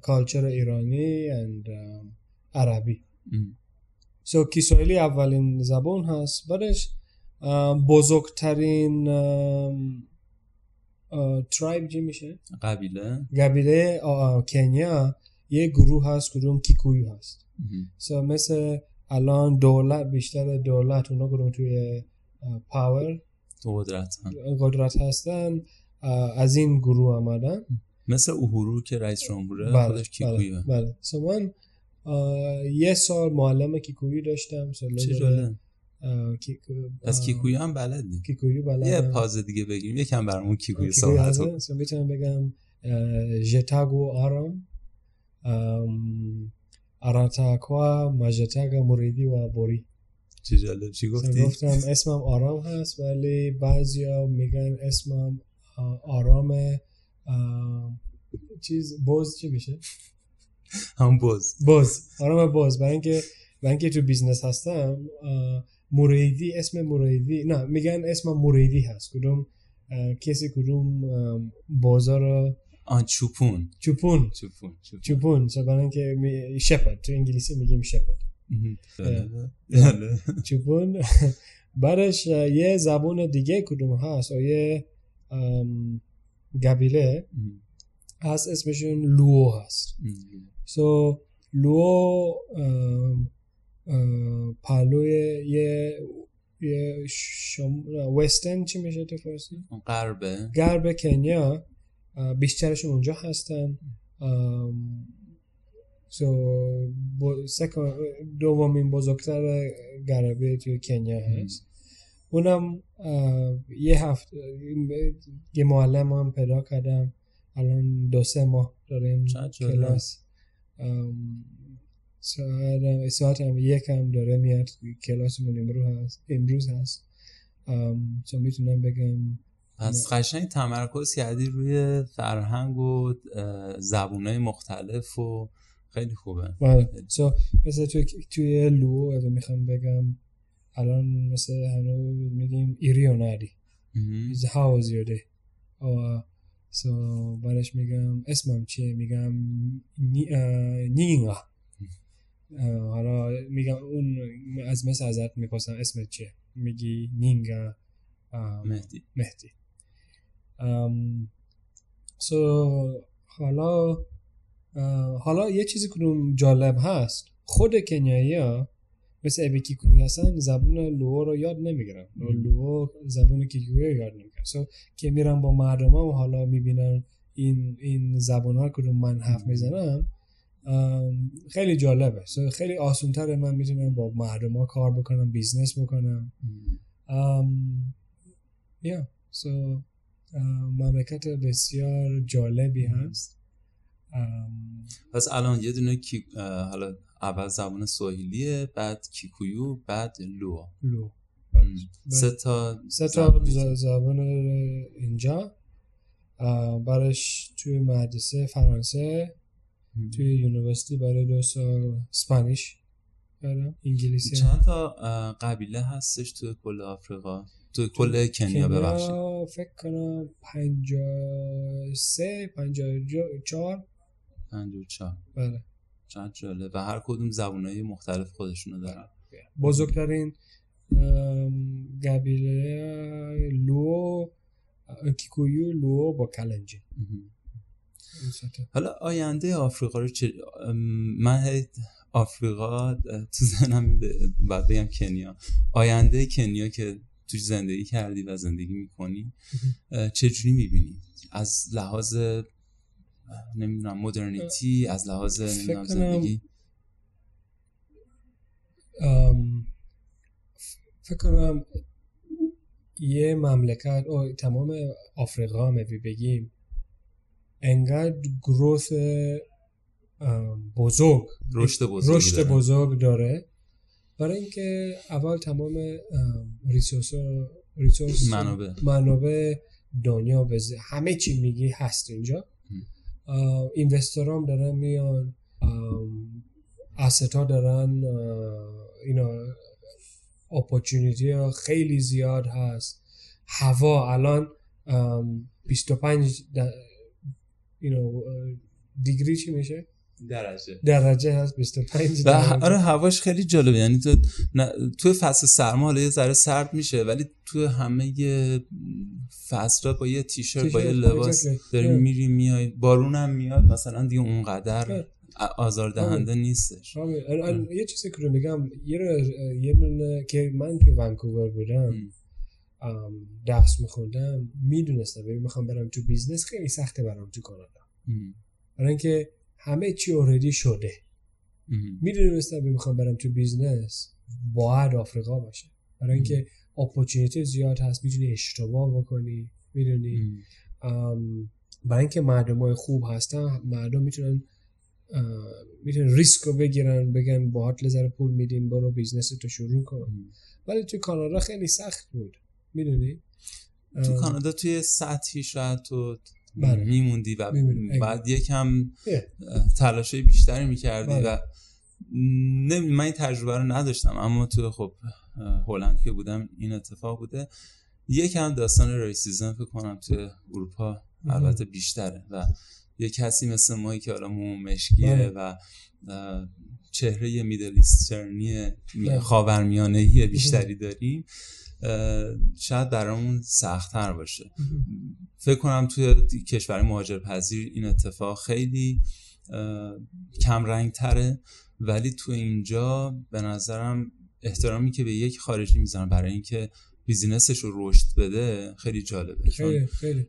culture ایرانی ام، عربی. So کیسواحیلی اولین زبان هست بعدش بزرگترین tribe چی میشه؟ قبیله. قبیله کنیا. یه گروه هست کدوم کیکویو هست. So مثل الان دولت بیشتر دولت اونا کدوم توی پاور قدرت. قدرت هستن. از این گروه آمدن. مثل اوهورو که رئیس جمهوره بله خودش کیکویه بله, بله. سو من یه سال معلم کیکویی داشتم. سو چه لدر، جالب اه، کیکو- پس اه، کیکویی هم بلدی کیکویی بلدم یه پاز دیگه بگیریم. یکم برامون کیکویی صحبت کن می‌تونم بگم ژتاگو آرام ام، آراتاکوا ماژتاگا موریدی و بوری. چه جالب. چی گفتی؟ گفتم اسمم آرام هست ولی بعضیا میگن اسمم آرام چیز بوز چی میشه؟ هم باز باز آرام باز برای اینکه برای اینکه تو بیزنس هستم موریدی اسم موریدی نه میگن اسم موریدی هست. کدوم کسی کدوم بازار آن چوپون. چوپون. چوپون چوپون. چوپون می... شپرد. تو انگلیسی میگیم. اه. جالبه. چوپون. (laughs) اه، یه زبون دیگه کدوم هست؟ و یه مهم. هست اسمشون لوو هست. سو لوو پهلوی یه یه شم... وستن چی میشه تو فارسی؟ غربه. غرب کنیا. بیشترشون اونجا هستن. سو سکا- دومین بزرگتر غربی توی کنیا هست. اونم یه هفته یه معلم هم پیدا کردم. الان دو سه ماه داریم. کلاس. ام، ساعت ساعت هم یک هم داره میاد کلاسمون امروز هست امروز هست. so می‌تونم بگم پس قشنگ تمرکز کردی روی فرهنگ و زبونهای مختلف و خیلی خوبه. بله. So, مثل توی, توی لو اگه می‌خوام بگم الان مثل هنوز میگیم is how was your day? so بعدش میگم اسمم چیه؟ میگم نینگا. حالا میگم اون از مثل ازت می‌پرسم اسمت چیه؟ میگی نینگا مهدی. مهدی. ام so حالا حالا یه چیزی کدوم جالب هست. خود کنیایی ها مثل ابی هستن زبون لوو رو یاد نمی‌گیرن. لوو زبون کیکوی رو یاد نمی‌گیرن. So که میرن با مردم و حالا می‌بینن این این زبان ها کدوم من حرف می‌زنم خیلی جالبه. خیلی آسان تره من می‌تونم با مردم ها کار بکنم business بکنم. um, so اه، مملکت بسیار جالبی هست. پس الان یه دونه کی حالا اول زبان سواحیلیه بعد کیکویو بعد لو لو سه تا سه تا زبان اینجا. برش توی مدرسه فرانسه. توی university برای دو سال Spanish کردم انگلیسی. چند تا قبیله هستش تو کل آفریقا؟ تو کل کنیا ببخشید. فکر کنم پنجاه سه پنجاه چهار. 54 بله. چند جالب و هر کدوم زبانهای مختلف خودشونو دارن. بزرگترین قبیله لو کیکویو لو با کلنجی مهم. این سه تا. حالا آینده آفریقا رو چه من آفریقا تو ذهنم ب- باید بگم کنیا. آینده کنیا که توش زندگی کردی و زندگی می‌کنی چجوری می‌بینی؟ از لحاظ نمی‌دونم مدرنیتی از لحاظ نمی‌دونم زندگی؟ فکر کنم یه مملکت او تمام آفریقا اگه بگیم انقدر گروث بزرگ رشد بزرگی رشد. بزرگ داره برای اینکه اول تمام ریسورس ریسورس منابع. منابع دنیا ز- همه چی میگی هست اینجا اینوستر هم دارن میان استا دارن اینا اپورتونیتی ها خیلی زیاد هست هوا الان ام، 25 د- you know, اه، دیگری چی میشه؟ درجه. درجه هست 25 و درجه. آره هواش خیلی جالبه. یعنی تو تو فصل سرما حالا یه ذره سرد میشه ولی تو همه فصل با یه تیشرت با یه لباس. داری Yeah. میری میای بارون هم میاد مثلا دیگه اونقدر Yeah. آزار دهنده نیستش. آره، یه چیزی که رو بگم یه یه که من تو ونکوور بودم درس میخوندم می‌دونستم ببین می‌خوام برم تو business خیلی سخته برام تو کانادا. برای اینکه همه چی already شده. می‌دونستم می‌خوام برم تو business باید آفریقا باشه برای اینکه opportunity زیاد هست می‌تونی اشتباه بکنی می‌دونی. برای اینکه مردم های خوب هستن مردم می‌تونن می‌تونن ریسک رو بگیرن بگن با لذر پول میدیم برو business تو شروع کن. ولی تو کانادا خیلی سخت بود می‌دونی تو کانادا توی سطحی شاید تو بله. میموندی و. بعد یکم. تلاشای بیشتری می‌کردی بله. و نه من این تجربه رو نداشتم اما تو خب هلند که بودم این اتفاق بوده یکم داستان ریسیزم فکر کنم تو اروپا البته بیشتره و یه کسی مثل مایی که حالا مو مشکیه بله. و چهره میدل ایسترنی. خاورمیانه‌ای بیشتری داریم شاید برامون سختتر باشه. فکر کنم توی کشور مهاجرپذیر این اتفاق خیلی کم رنگ تره ولی تو اینجا به نظرم احترامی که به یک خارجی می‌زنن برای اینکه بیزینسش رو رشد بده خیلی جالبه. خیلی خیلی.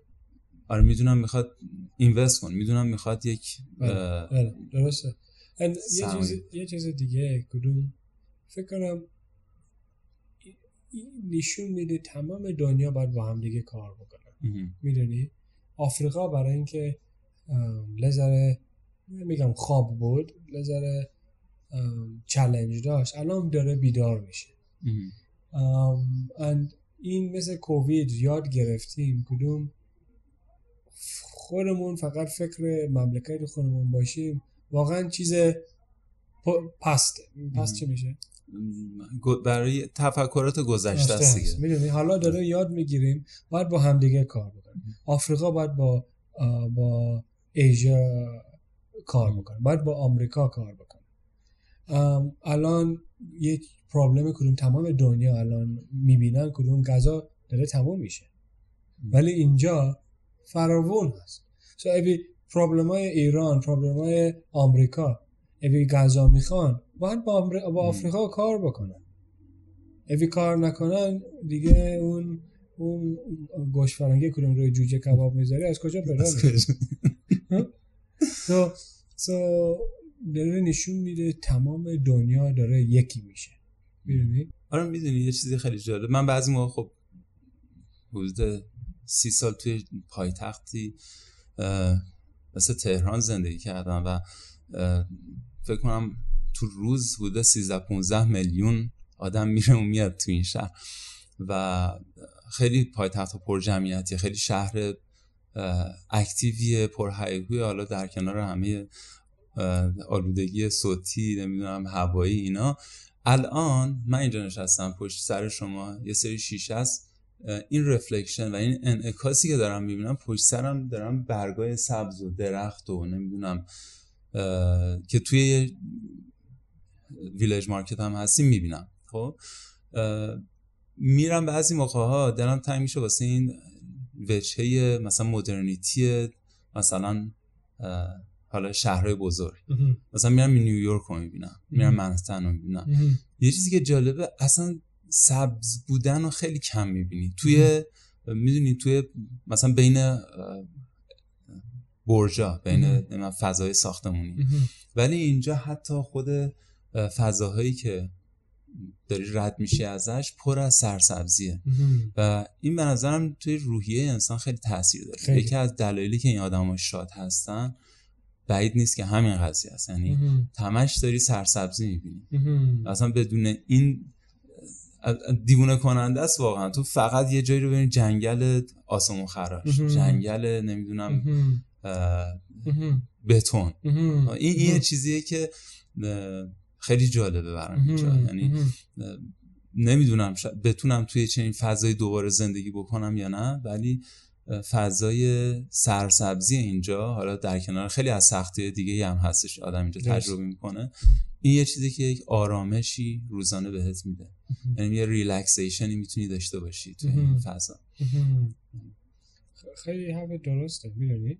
آره می‌دونم می‌خواد اینوست کن می‌دونم می‌خواد یک بله. بله درسته. And یه. چیز یه چیز دیگه کدوم؟ فکر کنم نشون میده تمام دنیا باید با هم دیگه کار بکنن. می‌دونی؟ آفریقا برای اینکه لذره میگم خواب بود لذره چلنج داشت. الان داره بیدار میشه. این مثل کووید یاد گرفتیم. کدوم؟ خودمون فقط فکر مملکت خودمون باشیم. واقعا چیز پسته. پس چی میشه؟ برای تفکرات گذشته است می‌دونی؟ حالا داره یاد می‌گیریم باید با همدیگه کار بکنیم. آفریقا باید با با ایژیا کار بکنه. باید با آمریکا کار بکنه. الان یه پرابلم کدوم تمام دنیا الان می‌بینن کدوم غذا داره تمام میشه. ولی اینجا فراوون هست. So اوی پرابلم های ایران پرابلم های آمریکا اوی غذا می‌خوان باید با, آمری- با آفریقا کار بکنن. اوی کار نکنن دیگه اون اون گوش فرنگی کدوم روی جوجه کباب می‌ذاری از کجا پیدا (laughs) so, so داره نشون میده تمام دنیا داره یکی میشه. می‌دونی؟ آره می‌دونی یه چیزی خیلی جالب. من بعضی موقع خب حدود سی سال توی پایتختی مثل تهران زندگی کردم و فکر کنم تو روز حدود 13 15 میلیون آدم میره و میاد تو این شهر و خیلی پایتخت پر جمعیتی خیلی شهر اه، اکتیویه پر هیاهوی حالا در کنار همه آلودگی صوتی نمی‌دونم هوایی اینا. الان من اینجا نشستم پشت سر شما یه سری شیشه است. این رفلکشن و این انعکاسی که دارم می‌بینم پشت سرم دارم برگای سبز و درخت و نمی‌دونم که توی ویلج مارکت هم هستیم می‌بینم خب میرم بعضی موقع ها دلم تنگ میشه واسه این وجهه مثلا مدرنیتی مثلا حالا شهرهای بزرگ. مثلا میرم نیویورک رو می‌بینم میرم مهم. منهتن رو می‌بینم. یه چیزی که جالبه اصلا سبز بودن رو خیلی کم می‌بینی توی می‌دونی توی مثلا بین برجا بین فضای ساختمونی. ولی اینجا حتی خود اه، فضاهایی که داری رد میشی ازش پر از سرسبزیه. و این به نظرم توی روحیه انسان خیلی تاثیر داره خیلی. یکی از دلایلی که این آدم شاد هستن بعید نیست که همین قضیه است یعنی. تمش داری سرسبزی می‌بینی. اصلا بدون این دیوونه کننده است واقعا تو فقط یه جایی رو ببینی جنگل آسمون خراش. جنگل نمی‌دونم. بتون. این یه چیزیه که خیلی جالبه برام اینجا. یعنی نمی‌دونم بتونم توی چنین فضای دوباره زندگی بکنم یا نه ولی فضای سرسبزی اینجا حالا در کنار خیلی از سختی دیگه هم هستش آدم اینجا. تجربه می‌کنه این یه چیزی که یک آرامشی روزانه بهت میده یعنی یه ریلکسیشنی می‌تونی داشته باشی توی این. فضا. خیلی حرف درسته می‌دونی.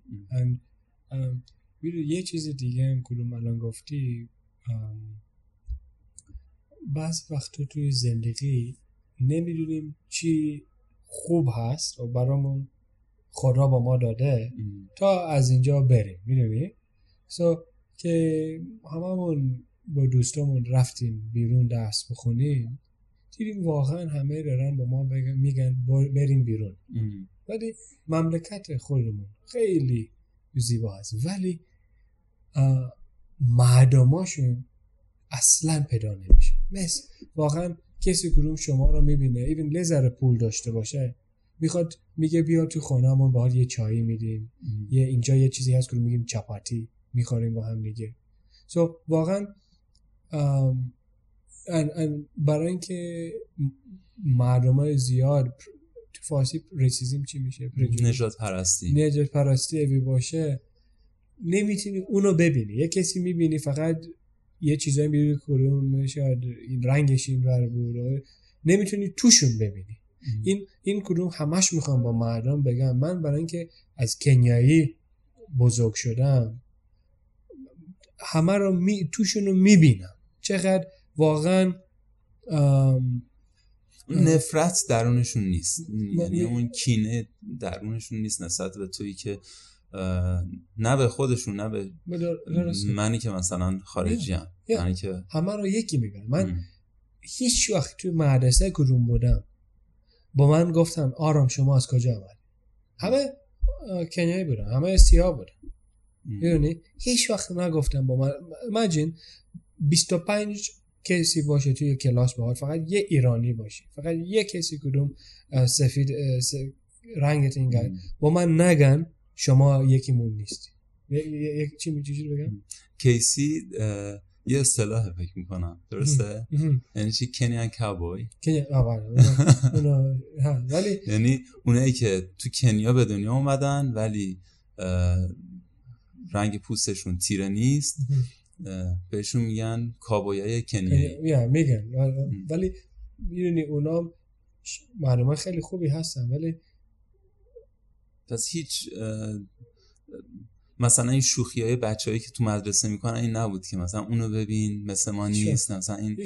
می‌دونی یه چیز دیگه هم کدوم الان گفتی ام، بعض وقتا توی زندگی نمی‌دونیم چی خوب هست و برامون خدا با ما داده ام. تا از اینجا بریم. می‌دونی؟ سو که هممون با دوستامون رفتیم بیرون درس بخونیم دیدیم واقعا همه دارن با ما بگن میگن بریم بیرون. ام. ولی مملکت خودمون خیلی زیبا هست ولی مردماشون اصلا پیدا نمیشه. مثل واقعا کسی کدوم شما رو می‌بینه ایون لذر پول داشته باشه می‌خواد میگه بیا تو خونهمون باید یه چایی میدیم. یه اینجا یه چیزی هست که میگیم چپاتی می‌خوریم با هم دیگه سو واقعا ام، ان ان برای اینکه مردم های زیاد تو فارسی ریسیزم چی میشه. نجات پرستی نجات پرستی اوی باشه نمی‌تونی اونو ببینی یه کسی می‌بینی فقط یه چیزایی می‌بینی کدوم شاید این رنگش این ور بود نمی‌تونی توشون ببینی. این این کدوم همش می‌خوام با مردم بگم من برای اینکه از کنیایی بزرگ شدم همه رو می توشون رو می‌بینم چقدر واقعا ام، نفرت درونشون نیست یعنی م- اون کینه درونشون نیست نسبت به تویی که نه به خودشون نه به. منی که مثلا خارجی هم. منی که همه رو یکی میگن من. هیچ وقت توی مدرسه کدوم بودم با من گفتن آرام شما از کجا آمد همه کنیایی بودن همه سیاه بودن. می‌دونی؟ هیچ وقت نگفتم با من. مجین 25 کسی باشه توی کلاس باهات فقط یه ایرانی باشه فقط یه کسی کدوم سفید رنگت این ام. با من نگن شما یکیمون نیستی. یه- چی بگم؟ کیسی یه اصطلاح فکر می‌کنم. درسته. یعنی چی؟ کنیان کابوی بله. (laughs) ها، ولی یعنی اونایی که تو کنیا به دنیا اومدن ولی رنگ پوستشون تیره نیست بهشون میگن کابویای کنیایی یا میگن. م. ولی می‌دونی اونا معلومات خیلی خوبی هستن ولی پس هیچ مثلا این شوخی های بچه که تو مدرسه می‌کنن این نبود که مثلا اونو ببین مثل ما نیست مثلا این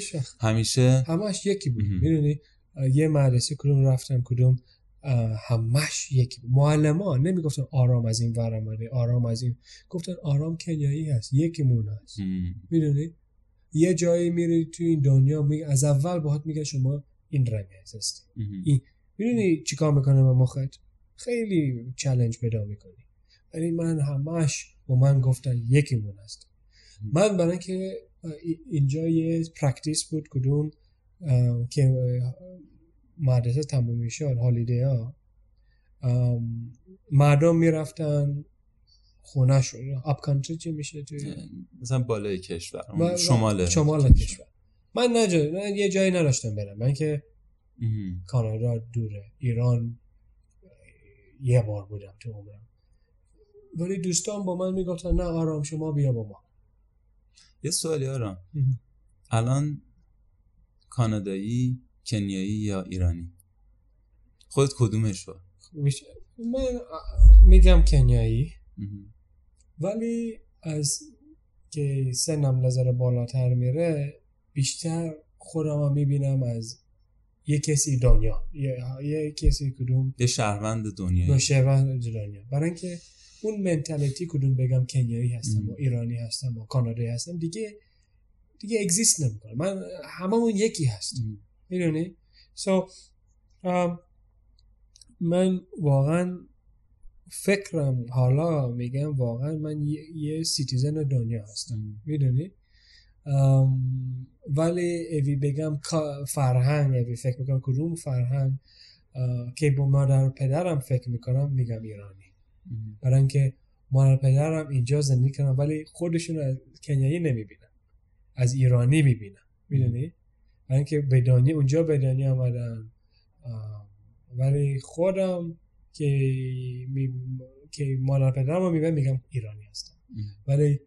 همیشه همش یکی بود. می‌دونی؟ یه مدرسه کدوم رفتم کدوم همش یکی بود. معلمان نمی‌گفتن آرام از این ور آمده آرام از این. گفتن آرام کنیایی هست یکیمون هست. می‌دونی؟ یه جایی میری تو این دنیا می از اول باهات میگه شما این رنگ هستی. این- می‌دونی چیکار می‌کنه با مخت؟ خیلی challenge پیدا می‌کنی. ولی من همش با من گفتن یکیمون هست. من برای اینکه ای- اینجا یه practice بود کدوم که مدرسه تموم می‌شد holiday ها. um، مردم می‌رفتن خونه شد. upcountry چی میشه توی؟ مثلا بالای کشور من- شمال شمال کشور. من نجا من یه جایی نداشتم برم. من که. کانادا دوره ایران یه بار بودم تو عمرم. ولی دوستان با من می‌گفتن نه آرام شما بیا با ما. یه سوالی آرام. الان کانادایی کنیایی یا ایرانی؟ خودت کدومش میشه- من میگم کنیایی. ولی از که سنم نظر بالاتر میره بیشتر خودم هم می‌بینم از یه کسی دنیا. یه, یه کسی کدوم؟ یه شهروند با دنیایی شهروند دنیا. برای اینکه اون منتالیتی کدوم بگم کنیایی هستم. و ایرانی هستم و کانادایی هستم دیگه دیگه اگزیست نمی‌کنه من هممون یکی هست مهم. می‌دونی سو من واقعا فکرم حالا میگم واقعا من یه, سیتیزن دنیا هستم. می‌دونی ولی اوی بگم فرهنگ اوی فکر می‌کنم کدوم فرهنگ که با مادر و پدرم فکر می‌کنم میگم ایرانی. برای اینکه مادر پدرم اینجا زندگی کنم ولی خودشون از کنیایی نمی‌بینم از ایرانی می‌بینم می‌دونی؟ برای اینکه به دنیا اونجا به دنیا آمدن ولی خودم که می... که مادر پدرم رو می‌بینم میگم ایرانی هستم. ولی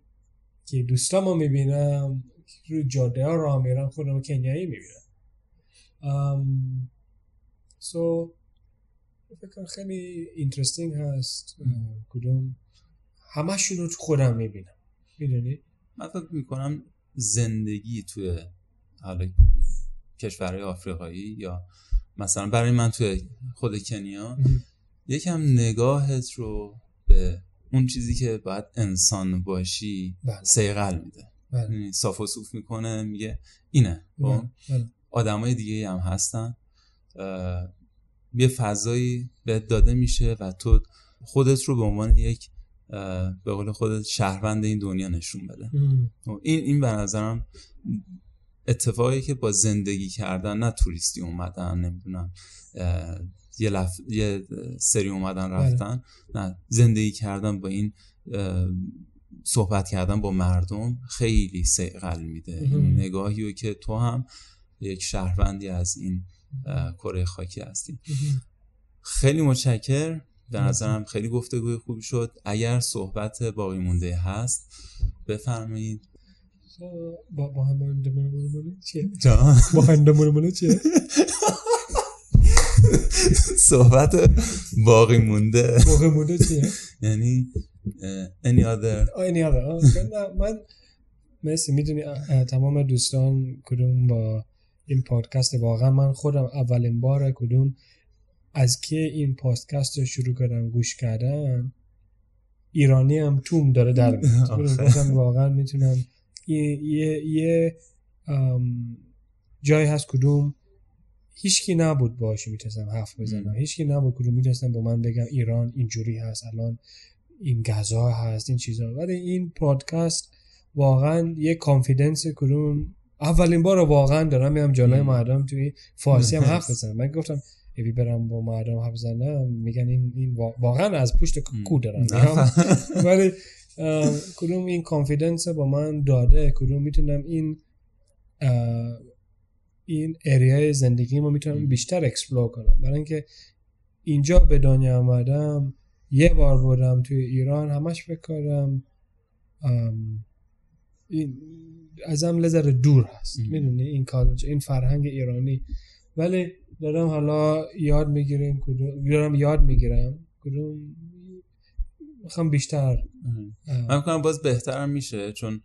که دوستام رو می‌بینم رو جاده ها راه میرم خودم کنیایی می‌بینم. um, so فکر خیلی اینترستینگ هست. کدوم؟ همشون رو تو خودم می‌بینم. می‌دونی؟ من فکر می‌کنم زندگی توی حالا کشورهای آفریقایی یا مثلا برای من توی خود کنیا یکم نگاهت رو به اون چیزی که باید انسان باشی بله. سیقل میده. بله. یعنی صاف و صوف می‌کنه میگه اینه. خب؟ بله. بله. آدمای دیگه هم هستن. یه فضایی بهت داده میشه و تو خودت رو به عنوان یک به قول خودت شهروند این دنیا نشون بده. خب، این این به نظرم اتفاقی که با زندگی کردن نه توریستی اومدن نمی‌دونم یه, لف... یه سری اومدن رفتن نه زندگی کردن با این صحبت کردن با مردم خیلی سیقل میده. نگاهی رو که تو هم یک شهروندی از این کره خاکی هستی مهم. خیلی متشکر به. نظرم خیلی گفتگوی خوبی شد. اگر صحبت باقی مونده هست بفرمایید. So, با با هم مونده مونده مونده چیه؟ با چیه؟ صحبت باقی مونده. باقی مونده چیه؟ یعنی any other آره آه، نه من مرسی می‌دونی تمام دوستان کدوم با این پادکست واقعا من خودم اولین بار کدوم از که این پادکست رو شروع کردم گوش کردن؟ ایرانی هم توم داره در (laughs) واقعا می‌تونم. یه یه, یه جایی هست کدوم هیچکی نبود باشه می‌تونستم حرف بزنم. هیچکی نبود کدوم می‌تونستم با من بگم ایران اینجوری هست الان این غذا هست این چیزا. ولی این پادکست واقعا یه کانفیدنس کدوم اولین بار واقعا دارم میام جلوی. مردم توی فارسی هم حرف. بزنم (laughs) من گفتم ایوی برم با مردم حرف بزنم میگن این, این وا- واقعا از پشت کو دارم (laughs) ولی کدوم این کانفیدنس با من داده کدوم می‌تونم این این اریای زندگی ما می‌تونم. بیشتر اکسپلور کنم برای اینکه اینجا به دنیا آمدم یه بار بودم توی ایران همش فکر کردم ام، این ازم لذر دور هست. می‌دونی؟ این کالج این فرهنگ ایرانی. ولی دارم حالا یاد می‌گیریم کدوم دارم یاد می‌گیرم کدوم می‌خوام بیشتر. من کنم باز بهترم میشه چون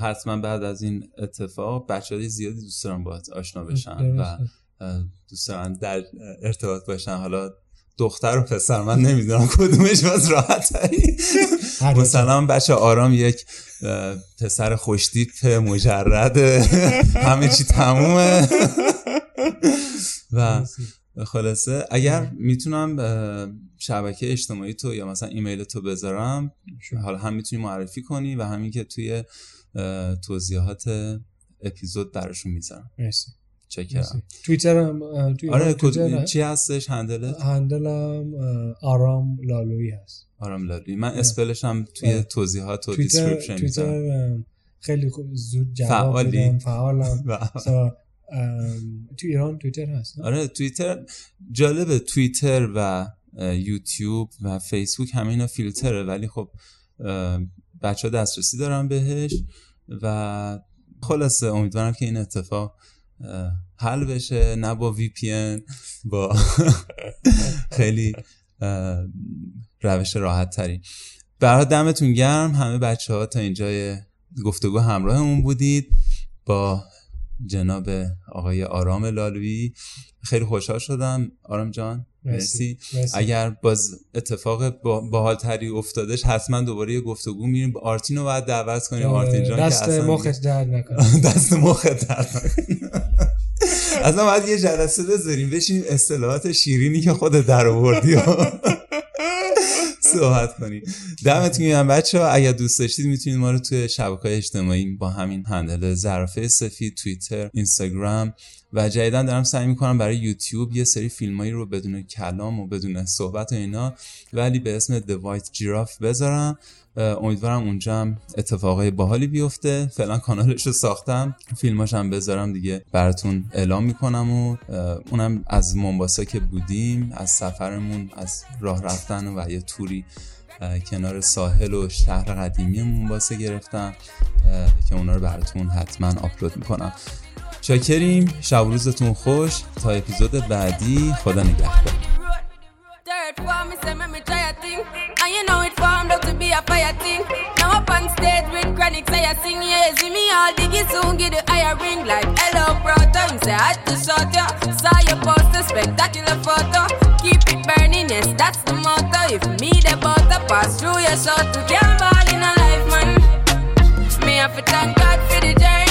حتما بعد از این اتفاق بچه های زیادی دوست دارن باید آشنا بشن و دوست دارن در ارتباط باشن. حالا دختر و پسر من نمی‌دونم کدومش باز راحت مثلا بچه آرام یک پسر خوشتیپ مجرد. همه چی تمومه. و. خلاصه اگر می‌تونم شبکه اجتماعی تو یا مثلا ایمیل تو بذارم. حالا هم می‌تونی معرفی کنی و همین که توی توضیحات اپیزود براشون می‌ذارم. مرسی. چاکرم. مرسی. توییتر هم توی آره هم- چی هستش؟ handle ت handle م آرام لالی هست. آرام لالی من spell ش هم توی آره. توضیحات و description توییتر um، خیلی خوب زود جواب فعالی؟ میدم فعالم. (laughs) تو ایران توییتر هست. نه؟ آره توییتر جالبه. توییتر و یوتیوب و فیسبوک همه اینا فیلتره. ولی خب بچه ها دسترسی دارن بهش و خلاصه امیدوارم که این اتفاق حل بشه نه با وی پی با خیلی روش راحت تری برای دمتون گرم همه بچه ها تا اینجای گفتگو همراهمون بودید. با جناب آقای آرام لالوی. خیلی خوشحال شدم. آرام جان مرسی, مرسی. اگر باز اتفاق با- باحالتری افتادش حتما دوباره یه گفتگو میریم. آرتین رو باید دعوت کنیم. آرتین جان (laughs) دست مخت درد نکنه. دست مخت درد. اصلا باید یه جلسه بذاریم. بشینیم اصطلاحات شیرینی که خود در آوردی. (laughs) (laughs) صحبت کنیم دمتون گرم. بچه ها اگر دوست داشتید می‌تونید ما رو توی شبکه های اجتماعی با همین هندل زرافه سفید توییتر اینستاگرام و جدیدا دارم سعی می‌کنم برای یوتیوب یه سری فیلمایی رو بدون کلام و بدون صحبت و اینا ولی به اسم The White Giraffe بذارم. امیدوارم اونجا هم اتفاقای باحالی بیفته. فعلا کانالش رو ساختم. فیلماش هم بذارم دیگه براتون اعلام می‌کنم و اونم از منباسا که بودیم از سفرمون از راه رفتن و یه توری کنار ساحل و شهر قدیمی منباسه گرفتم که اونا رو براتون حتما آپلود می‌کنم. چاکریم شب روزتون خوش. تا اپیزود بعدی خدا نگهدار. Third form, me say me me try a thing. And you know it formed out to be a fire thing. Now up on stage with chronic say I sing Yeah, see me all diggy soon Get the higher ring like hello brother Him say I had to shot ya. Saw your poster, spectacular photo. Keep it burning, yes, that's the motto. If me the butter pass through your shot To can't ball in a life, man. Me have to thank God for the journey